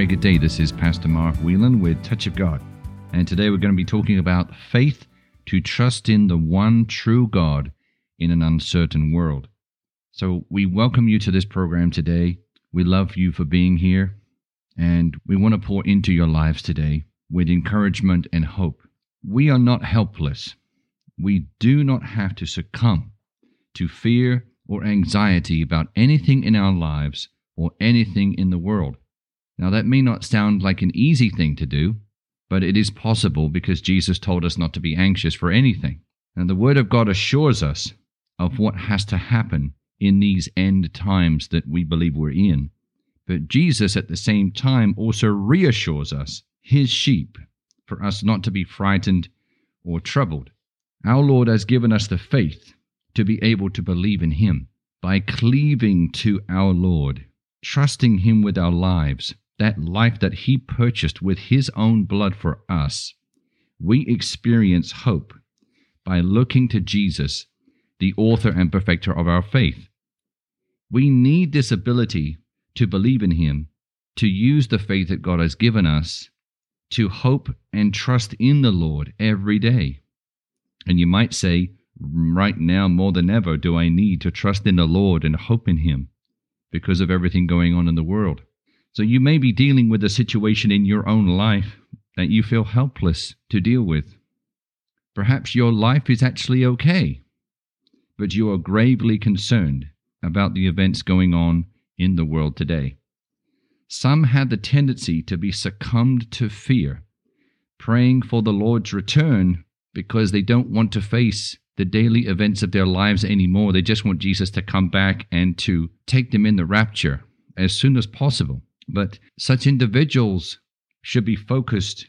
very good day. This is Pastor Mark Whelan with Touch of God. And today we're going to be talking about faith to trust in the one true God in an uncertain world. So we welcome you to this program today. We love you for being here. And we want to pour into your lives today with encouragement and hope. We are not helpless. We do not have to succumb to fear or anxiety about anything in our lives or anything in the world. Now, that may not sound like an easy thing to do, but it is possible because Jesus told us not to be anxious for anything. And the Word of God assures us of what has to happen in these end times that we believe we're in. But Jesus, at the same time, also reassures us, his sheep, for us not to be frightened or troubled. Our Lord has given us the faith to be able to believe in him by cleaving to our Lord, trusting him with our lives, that life that He purchased with His own blood for us, we experience hope by looking to Jesus, the author and perfecter of our faith. We need this ability to believe in Him, to use the faith that God has given us, to hope and trust in the Lord every day. And you might say, right now, more than ever, do I need to trust in the Lord and hope in Him because of everything going on in the world. So you may be dealing with a situation in your own life that you feel helpless to deal with. Perhaps your life is actually okay, but you are gravely concerned about the events going on in the world today. Some have the tendency to be succumbed to fear, praying for the Lord's return because they don't want to face the daily events of their lives anymore. They just want Jesus to come back and to take them in the rapture as soon as possible. But such individuals should be focused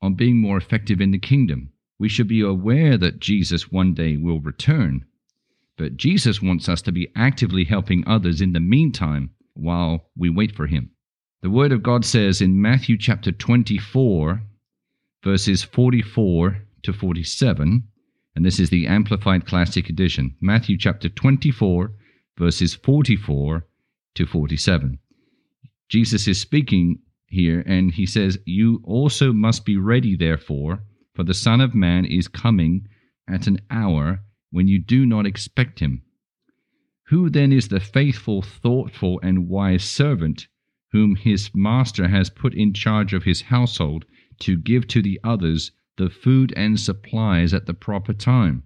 on being more effective in the kingdom. We should be aware that Jesus one day will return. But Jesus wants us to be actively helping others in the meantime while we wait for him. The Word of God says in Matthew chapter 24, verses 44 to 47, and this is the Amplified Classic Edition, Matthew chapter 24, verses 44 to 47. Jesus is speaking here, and he says, You also must be ready, therefore, for the Son of Man is coming at an hour when you do not expect him. Who then is the faithful, thoughtful, and wise servant whom his master has put in charge of his household to give to the others the food and supplies at the proper time?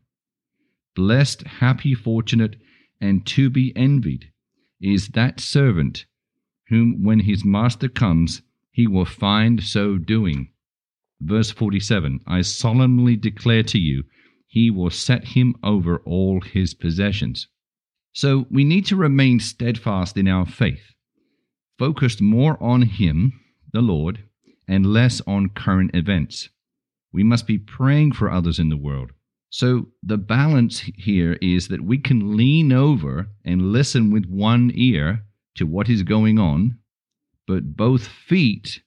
Blessed, happy, fortunate, and to be envied is that servant whom when his master comes, he will find so doing. Verse 47 I solemnly declare to you, he will set him over all his possessions. So we need to remain steadfast in our faith, focused more on him, the Lord, and less on current events. We must be praying for others in the world. So the balance here is that we can lean over and listen with one ear to what is going on, but both feet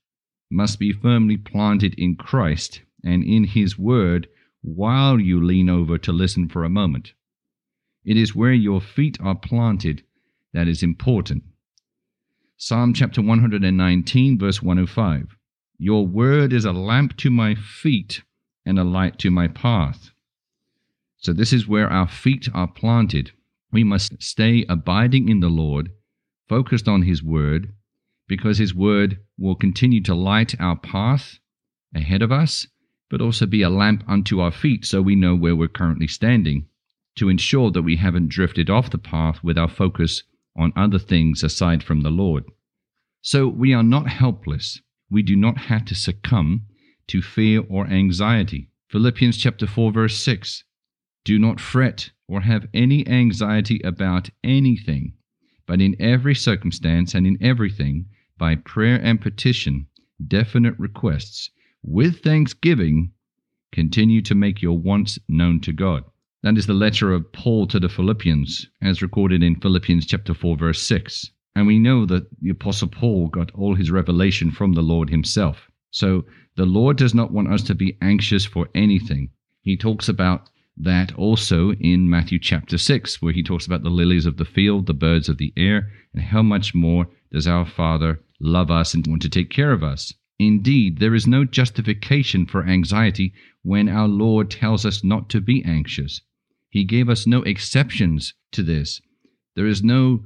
must be firmly planted in Christ and in His Word while you lean over to listen for a moment. It is where your feet are planted that is important. Psalm chapter 119, verse 105 Your word is a lamp to my feet and a light to my path. So, this is where our feet are planted. We must stay abiding in the Lord focused on His Word, because His Word will continue to light our path ahead of us, but also be a lamp unto our feet so we know where we're currently standing, to ensure that we haven't drifted off the path with our focus on other things aside from the Lord. So we are not helpless. We do not have to succumb to fear or anxiety. Philippians chapter 4 verse 6. Do not fret or have any anxiety about anything, but in every circumstance and in everything, by prayer and petition, definite requests, with thanksgiving, continue to make your wants known to God. That is the letter of Paul to the Philippians, as recorded in Philippians chapter 4, verse 6. And we know that the Apostle Paul got all his revelation from the Lord himself. So the Lord does not want us to be anxious for anything. He talks about that also in Matthew chapter 6, where he talks about the lilies of the field, the birds of the air, and how much more does our Father love us and want to take care of us. Indeed, there is no justification for anxiety when our Lord tells us not to be anxious. He gave us no exceptions to this. There is no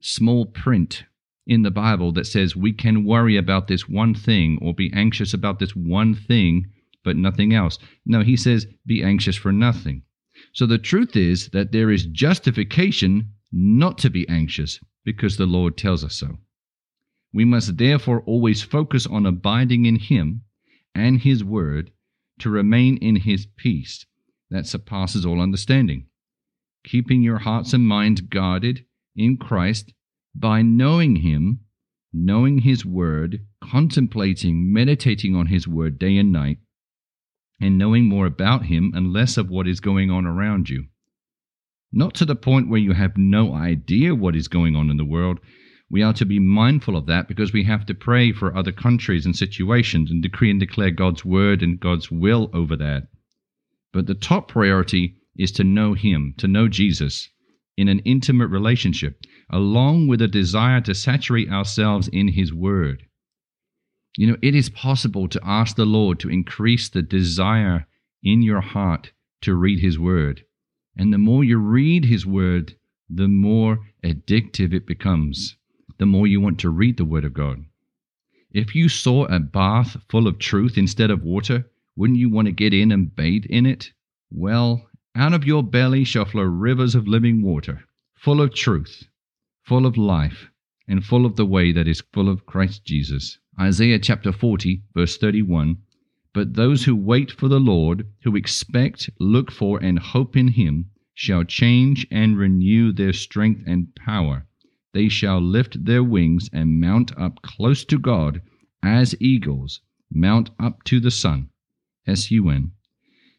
small print in the Bible that says we can worry about this one thing or be anxious about this one thing, but nothing else. No, he says be anxious for nothing. So the truth is that there is justification not to be anxious because the Lord tells us so. We must therefore always focus on abiding in Him and His Word to remain in His peace that surpasses all understanding, keeping your hearts and minds guarded in Christ by knowing Him, knowing His Word, contemplating, meditating on His Word day and night, and knowing more about Him and less of what is going on around you. Not to the point where you have no idea what is going on in the world. We are to be mindful of that because we have to pray for other countries and situations and decree and declare God's word and God's will over that. But the top priority is to know Him, to know Jesus in an intimate relationship, along with a desire to saturate ourselves in His Word. You know, it is possible to ask the Lord to increase the desire in your heart to read His Word. And the more you read His Word, the more addictive it becomes, the more you want to read the Word of God. If you saw a bath full of truth instead of water, wouldn't you want to get in and bathe in it? Well, out of your belly shall flow rivers of living water, full of truth, full of life, and full of the way that is full of Christ Jesus. Isaiah chapter 40, verse 31. But those who wait for the Lord, who expect, look for, and hope in him, shall change and renew their strength and power. They shall lift their wings and mount up close to God as eagles mount up to the sun. S U N.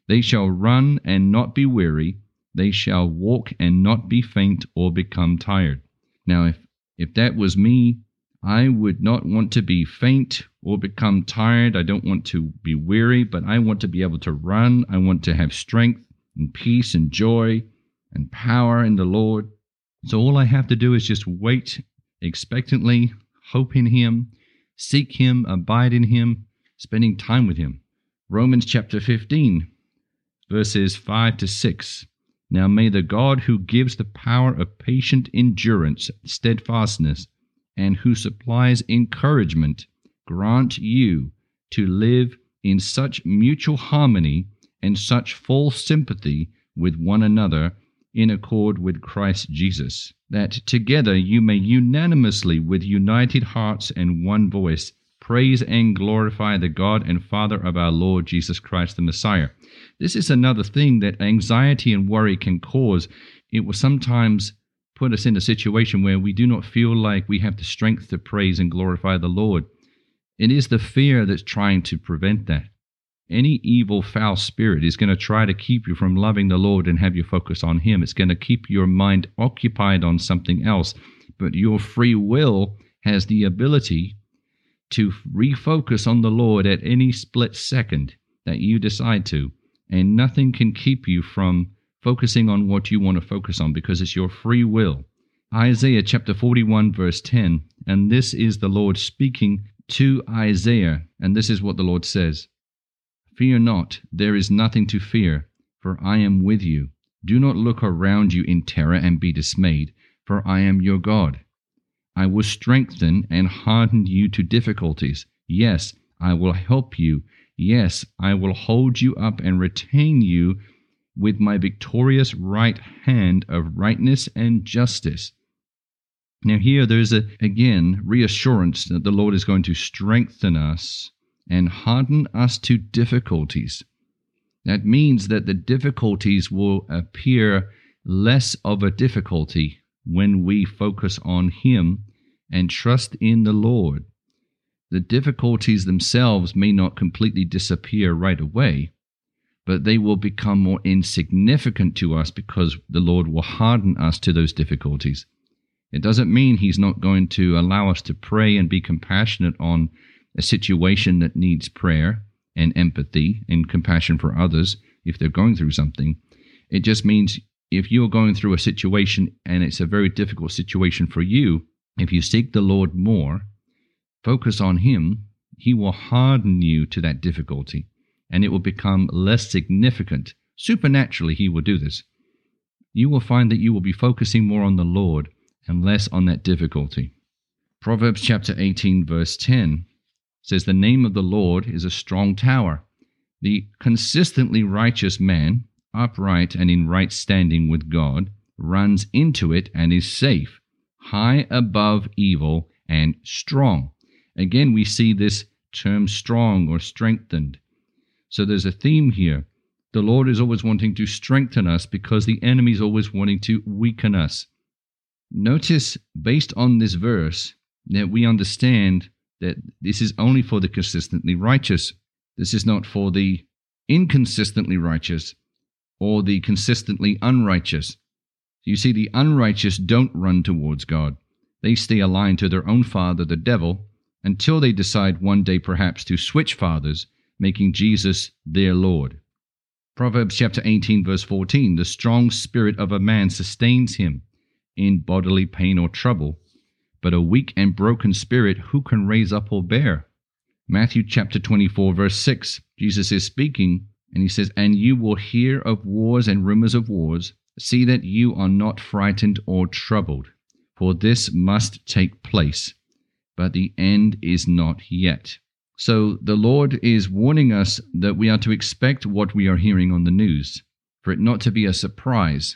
They shall run and not be weary. They shall walk and not be faint or become tired. Now, if, if that was me, I would not want to be faint or become tired. I don't want to be weary, but I want to be able to run. I want to have strength and peace and joy and power in the Lord. So all I have to do is just wait expectantly, hope in Him, seek Him, abide in Him, spending time with Him. Romans chapter 15, verses 5 to 6. Now may the God who gives the power of patient endurance, steadfastness, and who supplies encouragement, grant you to live in such mutual harmony and such full sympathy with one another in accord with Christ Jesus, that together you may unanimously, with united hearts and one voice, praise and glorify the God and Father of our Lord Jesus Christ the Messiah. This is another thing that anxiety and worry can cause. It will sometimes put us in a situation where we do not feel like we have the strength to praise and glorify the Lord. It is the fear that's trying to prevent that. Any evil, foul spirit is going to try to keep you from loving the Lord and have you focus on Him. It's going to keep your mind occupied on something else. But your free will has the ability to refocus on the Lord at any split second that you decide to. And nothing can keep you from focusing on what you want to focus on because it's your free will. Isaiah chapter 41, verse 10. And this is the Lord speaking to Isaiah. And this is what the Lord says Fear not, there is nothing to fear, for I am with you. Do not look around you in terror and be dismayed, for I am your God. I will strengthen and harden you to difficulties. Yes, I will help you. Yes, I will hold you up and retain you with my victorious right hand of rightness and justice. Now, here there's a, again, reassurance that the Lord is going to strengthen us and harden us to difficulties. That means that the difficulties will appear less of a difficulty when we focus on Him and trust in the Lord. The difficulties themselves may not completely disappear right away, but they will become more insignificant to us because the Lord will harden us to those difficulties. It doesn't mean He's not going to allow us to pray and be compassionate on a situation that needs prayer and empathy and compassion for others if they're going through something. It just means if you're going through a situation and it's a very difficult situation for you, if you seek the Lord more, focus on Him, He will harden you to that difficulty and it will become less significant. Supernaturally, He will do this. You will find that you will be focusing more on the Lord and less on that difficulty. Proverbs chapter 18, verse 10 says, The name of the Lord is a strong tower. The consistently righteous man, upright and in right standing with God, runs into it and is safe, high above evil and strong. Again, we see this term strong or strengthened. So there's a theme here. The Lord is always wanting to strengthen us because the enemy is always wanting to weaken us. Notice, based on this verse, that we understand that this is only for the consistently righteous. This is not for the inconsistently righteous or the consistently unrighteous. You see, the unrighteous don't run towards God. They stay aligned to their own father, the devil, until they decide one day perhaps to switch fathers, making Jesus their Lord. Proverbs chapter 18, verse 14 The strong spirit of a man sustains him in bodily pain or trouble, but a weak and broken spirit who can raise up or bear? Matthew chapter 24, verse 6, Jesus is speaking, and he says, And you will hear of wars and rumors of wars. See that you are not frightened or troubled, for this must take place, but the end is not yet. So the Lord is warning us that we are to expect what we are hearing on the news, for it not to be a surprise.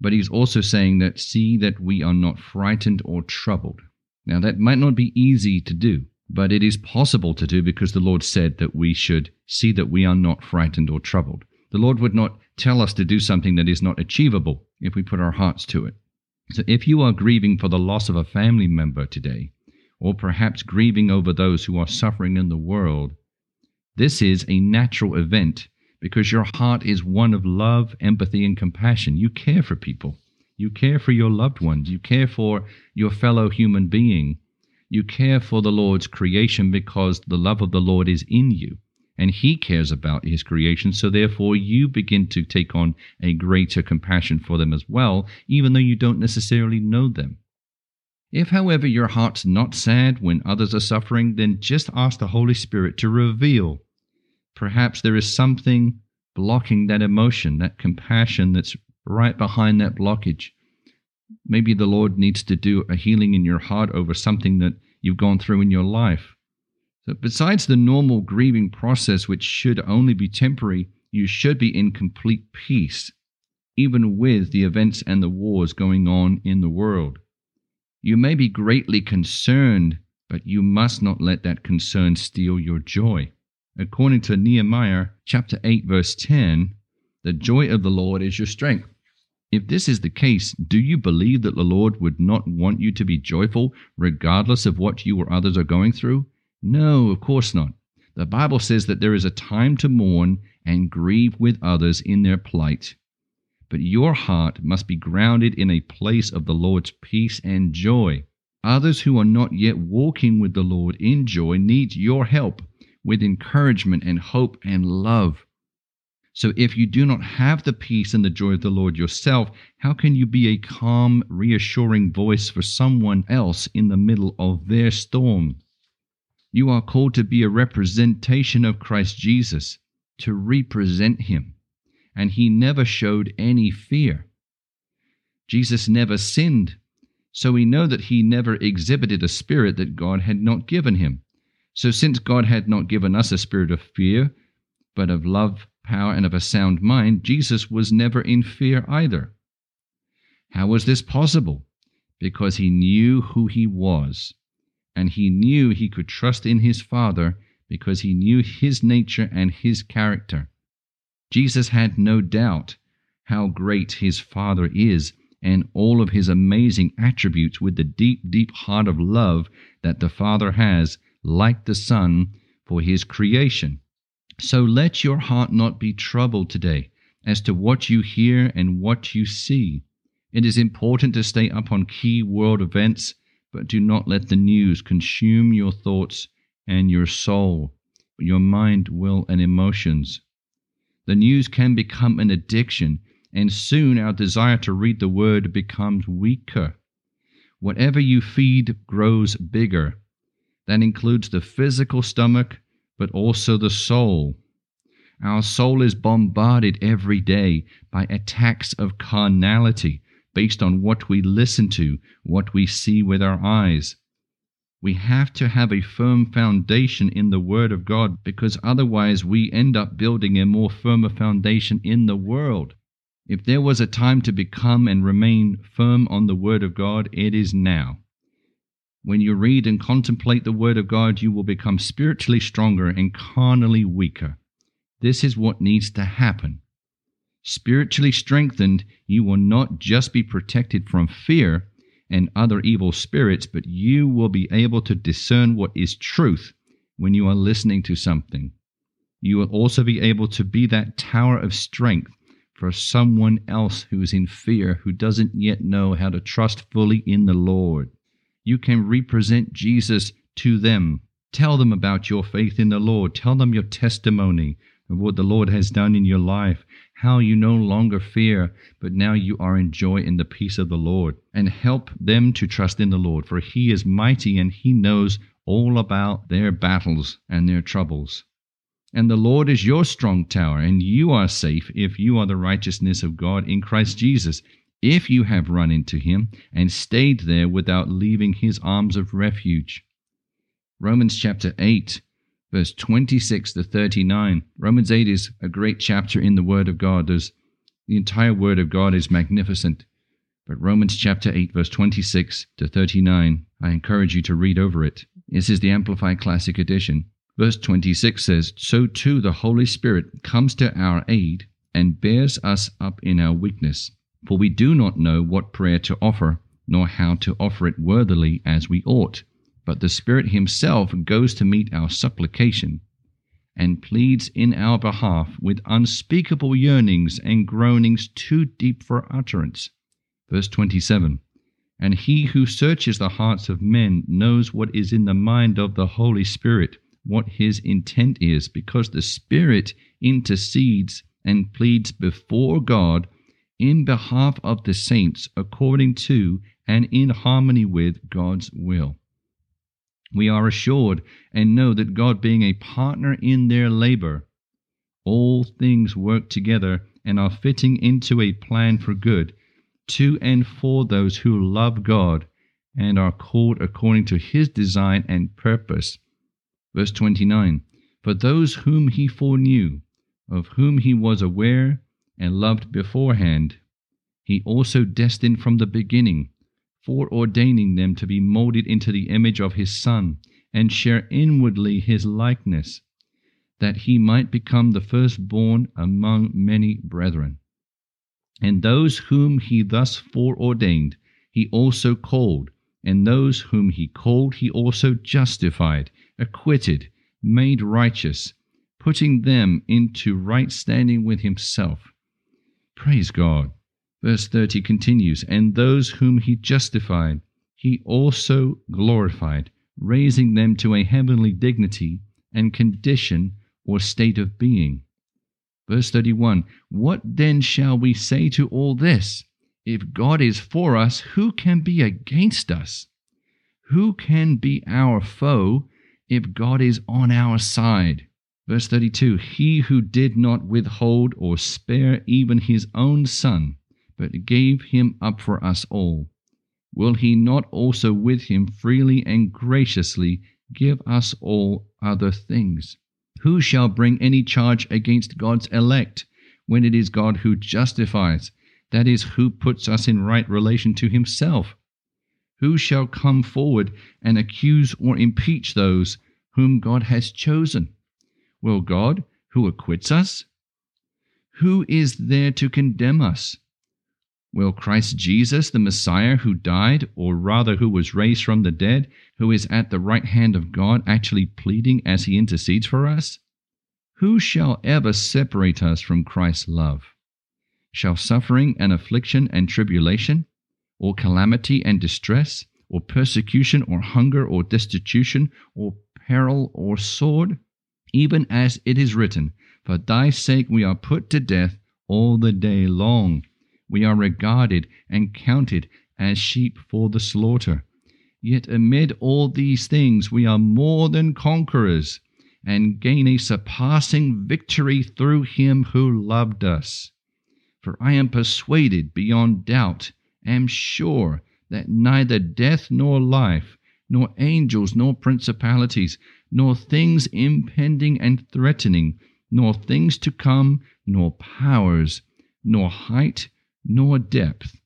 But he's also saying that see that we are not frightened or troubled. Now, that might not be easy to do, but it is possible to do because the Lord said that we should see that we are not frightened or troubled. The Lord would not tell us to do something that is not achievable if we put our hearts to it. So if you are grieving for the loss of a family member today, or perhaps grieving over those who are suffering in the world, this is a natural event because your heart is one of love, empathy, and compassion. You care for people. You care for your loved ones. You care for your fellow human being. You care for the Lord's creation because the love of the Lord is in you and He cares about His creation. So therefore, you begin to take on a greater compassion for them as well, even though you don't necessarily know them. If, however, your heart's not sad when others are suffering, then just ask the Holy Spirit to reveal. Perhaps there is something blocking that emotion, that compassion that's right behind that blockage. Maybe the Lord needs to do a healing in your heart over something that you've gone through in your life. So, besides the normal grieving process, which should only be temporary, you should be in complete peace, even with the events and the wars going on in the world. You may be greatly concerned, but you must not let that concern steal your joy. According to Nehemiah chapter 8 verse 10, the joy of the Lord is your strength. If this is the case, do you believe that the Lord would not want you to be joyful regardless of what you or others are going through? No, of course not. The Bible says that there is a time to mourn and grieve with others in their plight but your heart must be grounded in a place of the Lord's peace and joy. Others who are not yet walking with the Lord in joy need your help with encouragement and hope and love. So if you do not have the peace and the joy of the Lord yourself, how can you be a calm, reassuring voice for someone else in the middle of their storm? You are called to be a representation of Christ Jesus, to represent Him and he never showed any fear. Jesus never sinned, so we know that he never exhibited a spirit that God had not given him. So, since God had not given us a spirit of fear, but of love, power, and of a sound mind, Jesus was never in fear either. How was this possible? Because he knew who he was, and he knew he could trust in his Father because he knew his nature and his character. Jesus had no doubt how great his Father is and all of his amazing attributes with the deep, deep heart of love that the Father has, like the Son, for his creation. So let your heart not be troubled today as to what you hear and what you see. It is important to stay up on key world events, but do not let the news consume your thoughts and your soul, your mind, will, and emotions. The news can become an addiction, and soon our desire to read the Word becomes weaker. Whatever you feed grows bigger. That includes the physical stomach, but also the soul. Our soul is bombarded every day by attacks of carnality based on what we listen to, what we see with our eyes. We have to have a firm foundation in the Word of God because otherwise we end up building a more firmer foundation in the world. If there was a time to become and remain firm on the Word of God, it is now. When you read and contemplate the Word of God, you will become spiritually stronger and carnally weaker. This is what needs to happen. Spiritually strengthened, you will not just be protected from fear, and other evil spirits, but you will be able to discern what is truth when you are listening to something. You will also be able to be that tower of strength for someone else who is in fear, who doesn't yet know how to trust fully in the Lord. You can represent Jesus to them. Tell them about your faith in the Lord. Tell them your testimony of what the Lord has done in your life, how you no longer fear, but now you are in joy in the peace of the Lord. And help them to trust in the Lord, for He is mighty and He knows all about their battles and their troubles. And the Lord is your strong tower, and you are safe if you are the righteousness of God in Christ Jesus, if you have run into Him and stayed there without leaving His arms of refuge. Romans chapter 8 verse 26 to 39. Romans 8 is a great chapter in the Word of God. There's, the entire Word of God is magnificent. But Romans chapter 8, verse 26 to 39, I encourage you to read over it. This is the Amplified Classic Edition. Verse 26 says, So too the Holy Spirit comes to our aid and bears us up in our weakness. For we do not know what prayer to offer, nor how to offer it worthily as we ought but the Spirit Himself goes to meet our supplication and pleads in our behalf with unspeakable yearnings and groanings too deep for utterance. Verse 27 And He who searches the hearts of men knows what is in the mind of the Holy Spirit, what His intent is, because the Spirit intercedes and pleads before God in behalf of the saints according to and in harmony with God's will we are assured and know that God, being a partner in their labor, all things work together and are fitting into a plan for good to and for those who love God and are called according to his design and purpose. Verse 29 For those whom he foreknew, of whom he was aware and loved beforehand, he also destined from the beginning foreordaining them to be molded into the image of his Son, and share inwardly his likeness, that he might become the firstborn among many brethren. And those whom he thus foreordained, he also called, and those whom he called, he also justified, acquitted, made righteous, putting them into right standing with himself. Praise God. Verse 30 continues, And those whom he justified, he also glorified, raising them to a heavenly dignity and condition or state of being. Verse 31 What then shall we say to all this? If God is for us, who can be against us? Who can be our foe if God is on our side? Verse 32 He who did not withhold or spare even his own son but gave him up for us all, will he not also with him freely and graciously give us all other things? Who shall bring any charge against God's elect when it is God who justifies, that is, who puts us in right relation to himself? Who shall come forward and accuse or impeach those whom God has chosen? Will God, who acquits us? Who is there to condemn us? Will Christ Jesus, the Messiah who died, or rather who was raised from the dead, who is at the right hand of God, actually pleading as he intercedes for us? Who shall ever separate us from Christ's love? Shall suffering and affliction and tribulation, or calamity and distress, or persecution, or hunger, or destitution, or peril, or sword? Even as it is written, For thy sake we are put to death all the day long we are regarded and counted as sheep for the slaughter. Yet amid all these things, we are more than conquerors and gain a surpassing victory through him who loved us. For I am persuaded beyond doubt, am sure, that neither death nor life, nor angels nor principalities, nor things impending and threatening, nor things to come, nor powers, nor height, nor depth,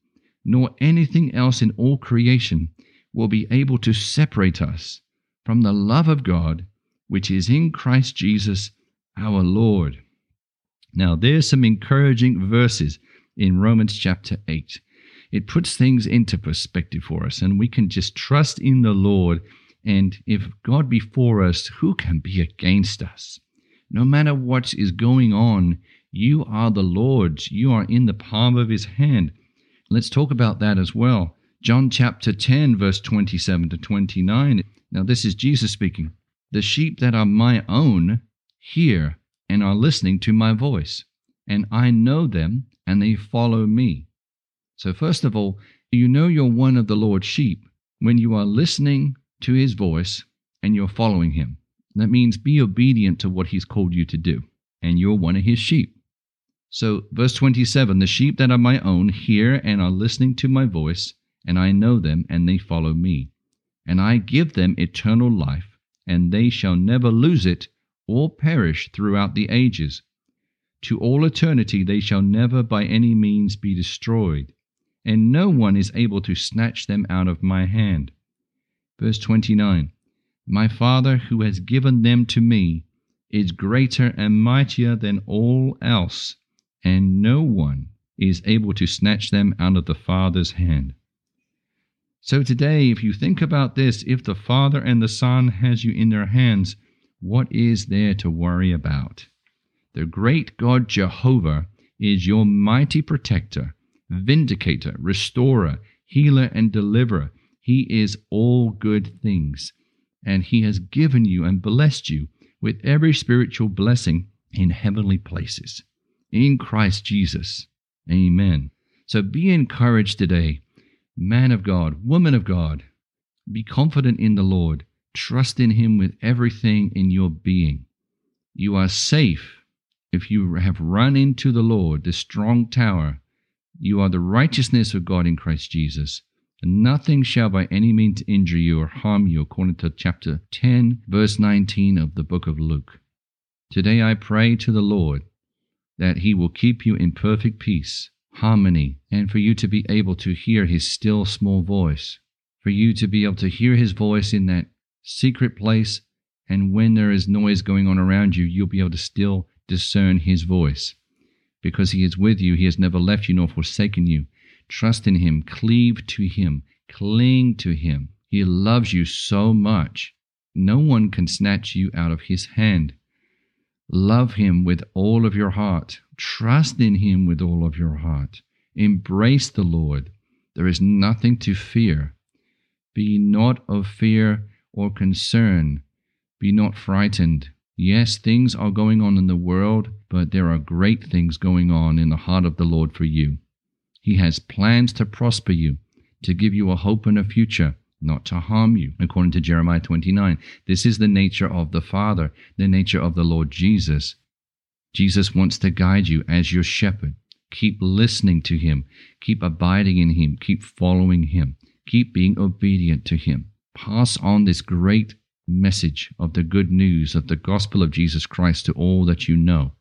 nor anything else in all creation will be able to separate us from the love of God which is in Christ Jesus our Lord. Now, there's some encouraging verses in Romans chapter 8. It puts things into perspective for us, and we can just trust in the Lord. And if God be for us, who can be against us? No matter what is going on, you are the Lord's. You are in the palm of his hand. Let's talk about that as well. John chapter 10, verse 27 to 29. Now, this is Jesus speaking. The sheep that are my own hear and are listening to my voice, and I know them, and they follow me. So, first of all, you know you're one of the Lord's sheep when you are listening to his voice and you're following him. That means be obedient to what he's called you to do, and you're one of his sheep. So, verse 27 The sheep that are my own hear and are listening to my voice, and I know them, and they follow me. And I give them eternal life and they shall never lose it or perish throughout the ages. To all eternity they shall never by any means be destroyed, and no one is able to snatch them out of my hand. Verse 29 My Father, who has given them to me, is greater and mightier than all else, and no one is able to snatch them out of the Father's hand. So today, if you think about this, if the Father and the Son has you in their hands, what is there to worry about? The great God Jehovah is your mighty protector, vindicator, restorer, healer, and deliverer. He is all good things, and He has given you and blessed you with every spiritual blessing in heavenly places. In Christ Jesus. Amen. So be encouraged today Man of God, woman of God, be confident in the Lord. Trust in Him with everything in your being. You are safe if you have run into the Lord, the strong tower. You are the righteousness of God in Christ Jesus. And nothing shall by any means injure you or harm you, according to chapter 10, verse 19 of the book of Luke. Today I pray to the Lord that He will keep you in perfect peace harmony, and for you to be able to hear his still small voice, for you to be able to hear his voice in that secret place, and when there is noise going on around you, you'll be able to still discern his voice. Because he is with you, he has never left you nor forsaken you. Trust in him, cleave to him, cling to him. He loves you so much. No one can snatch you out of his hand. Love him with all of your heart. Trust in him with all of your heart. Embrace the Lord. There is nothing to fear. Be not of fear or concern. Be not frightened. Yes, things are going on in the world, but there are great things going on in the heart of the Lord for you. He has plans to prosper you, to give you a hope and a future not to harm you, according to Jeremiah 29. This is the nature of the Father, the nature of the Lord Jesus. Jesus wants to guide you as your shepherd. Keep listening to him, keep abiding in him, keep following him, keep being obedient to him. Pass on this great message of the good news of the gospel of Jesus Christ to all that you know.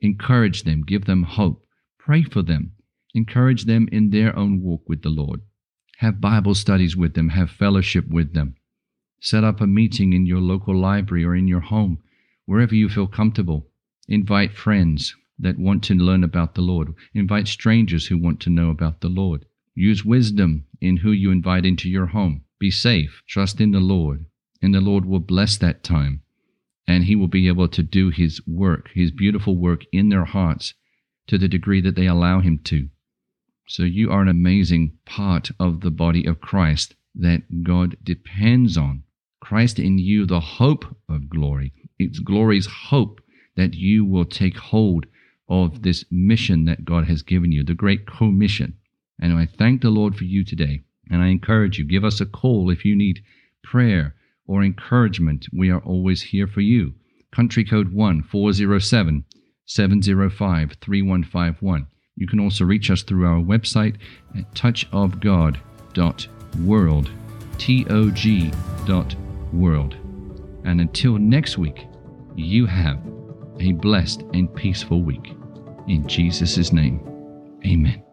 Encourage them, give them hope, pray for them, encourage them in their own walk with the Lord. Have Bible studies with them, have fellowship with them. Set up a meeting in your local library or in your home, wherever you feel comfortable. Invite friends that want to learn about the Lord. Invite strangers who want to know about the Lord. Use wisdom in who you invite into your home. Be safe. Trust in the Lord, and the Lord will bless that time. And He will be able to do His work, His beautiful work in their hearts to the degree that they allow Him to. So you are an amazing part of the body of Christ that God depends on. Christ in you, the hope of glory. It's glory's hope that you will take hold of this mission that God has given you, the great commission. And I thank the Lord for you today. And I encourage you, give us a call if you need prayer or encouragement. We are always here for you. Country code 1 407 705 3151. You can also reach us through our website at touchofgod.world. T O G dot world. And until next week, you have a blessed and peaceful week. In Jesus' name, amen.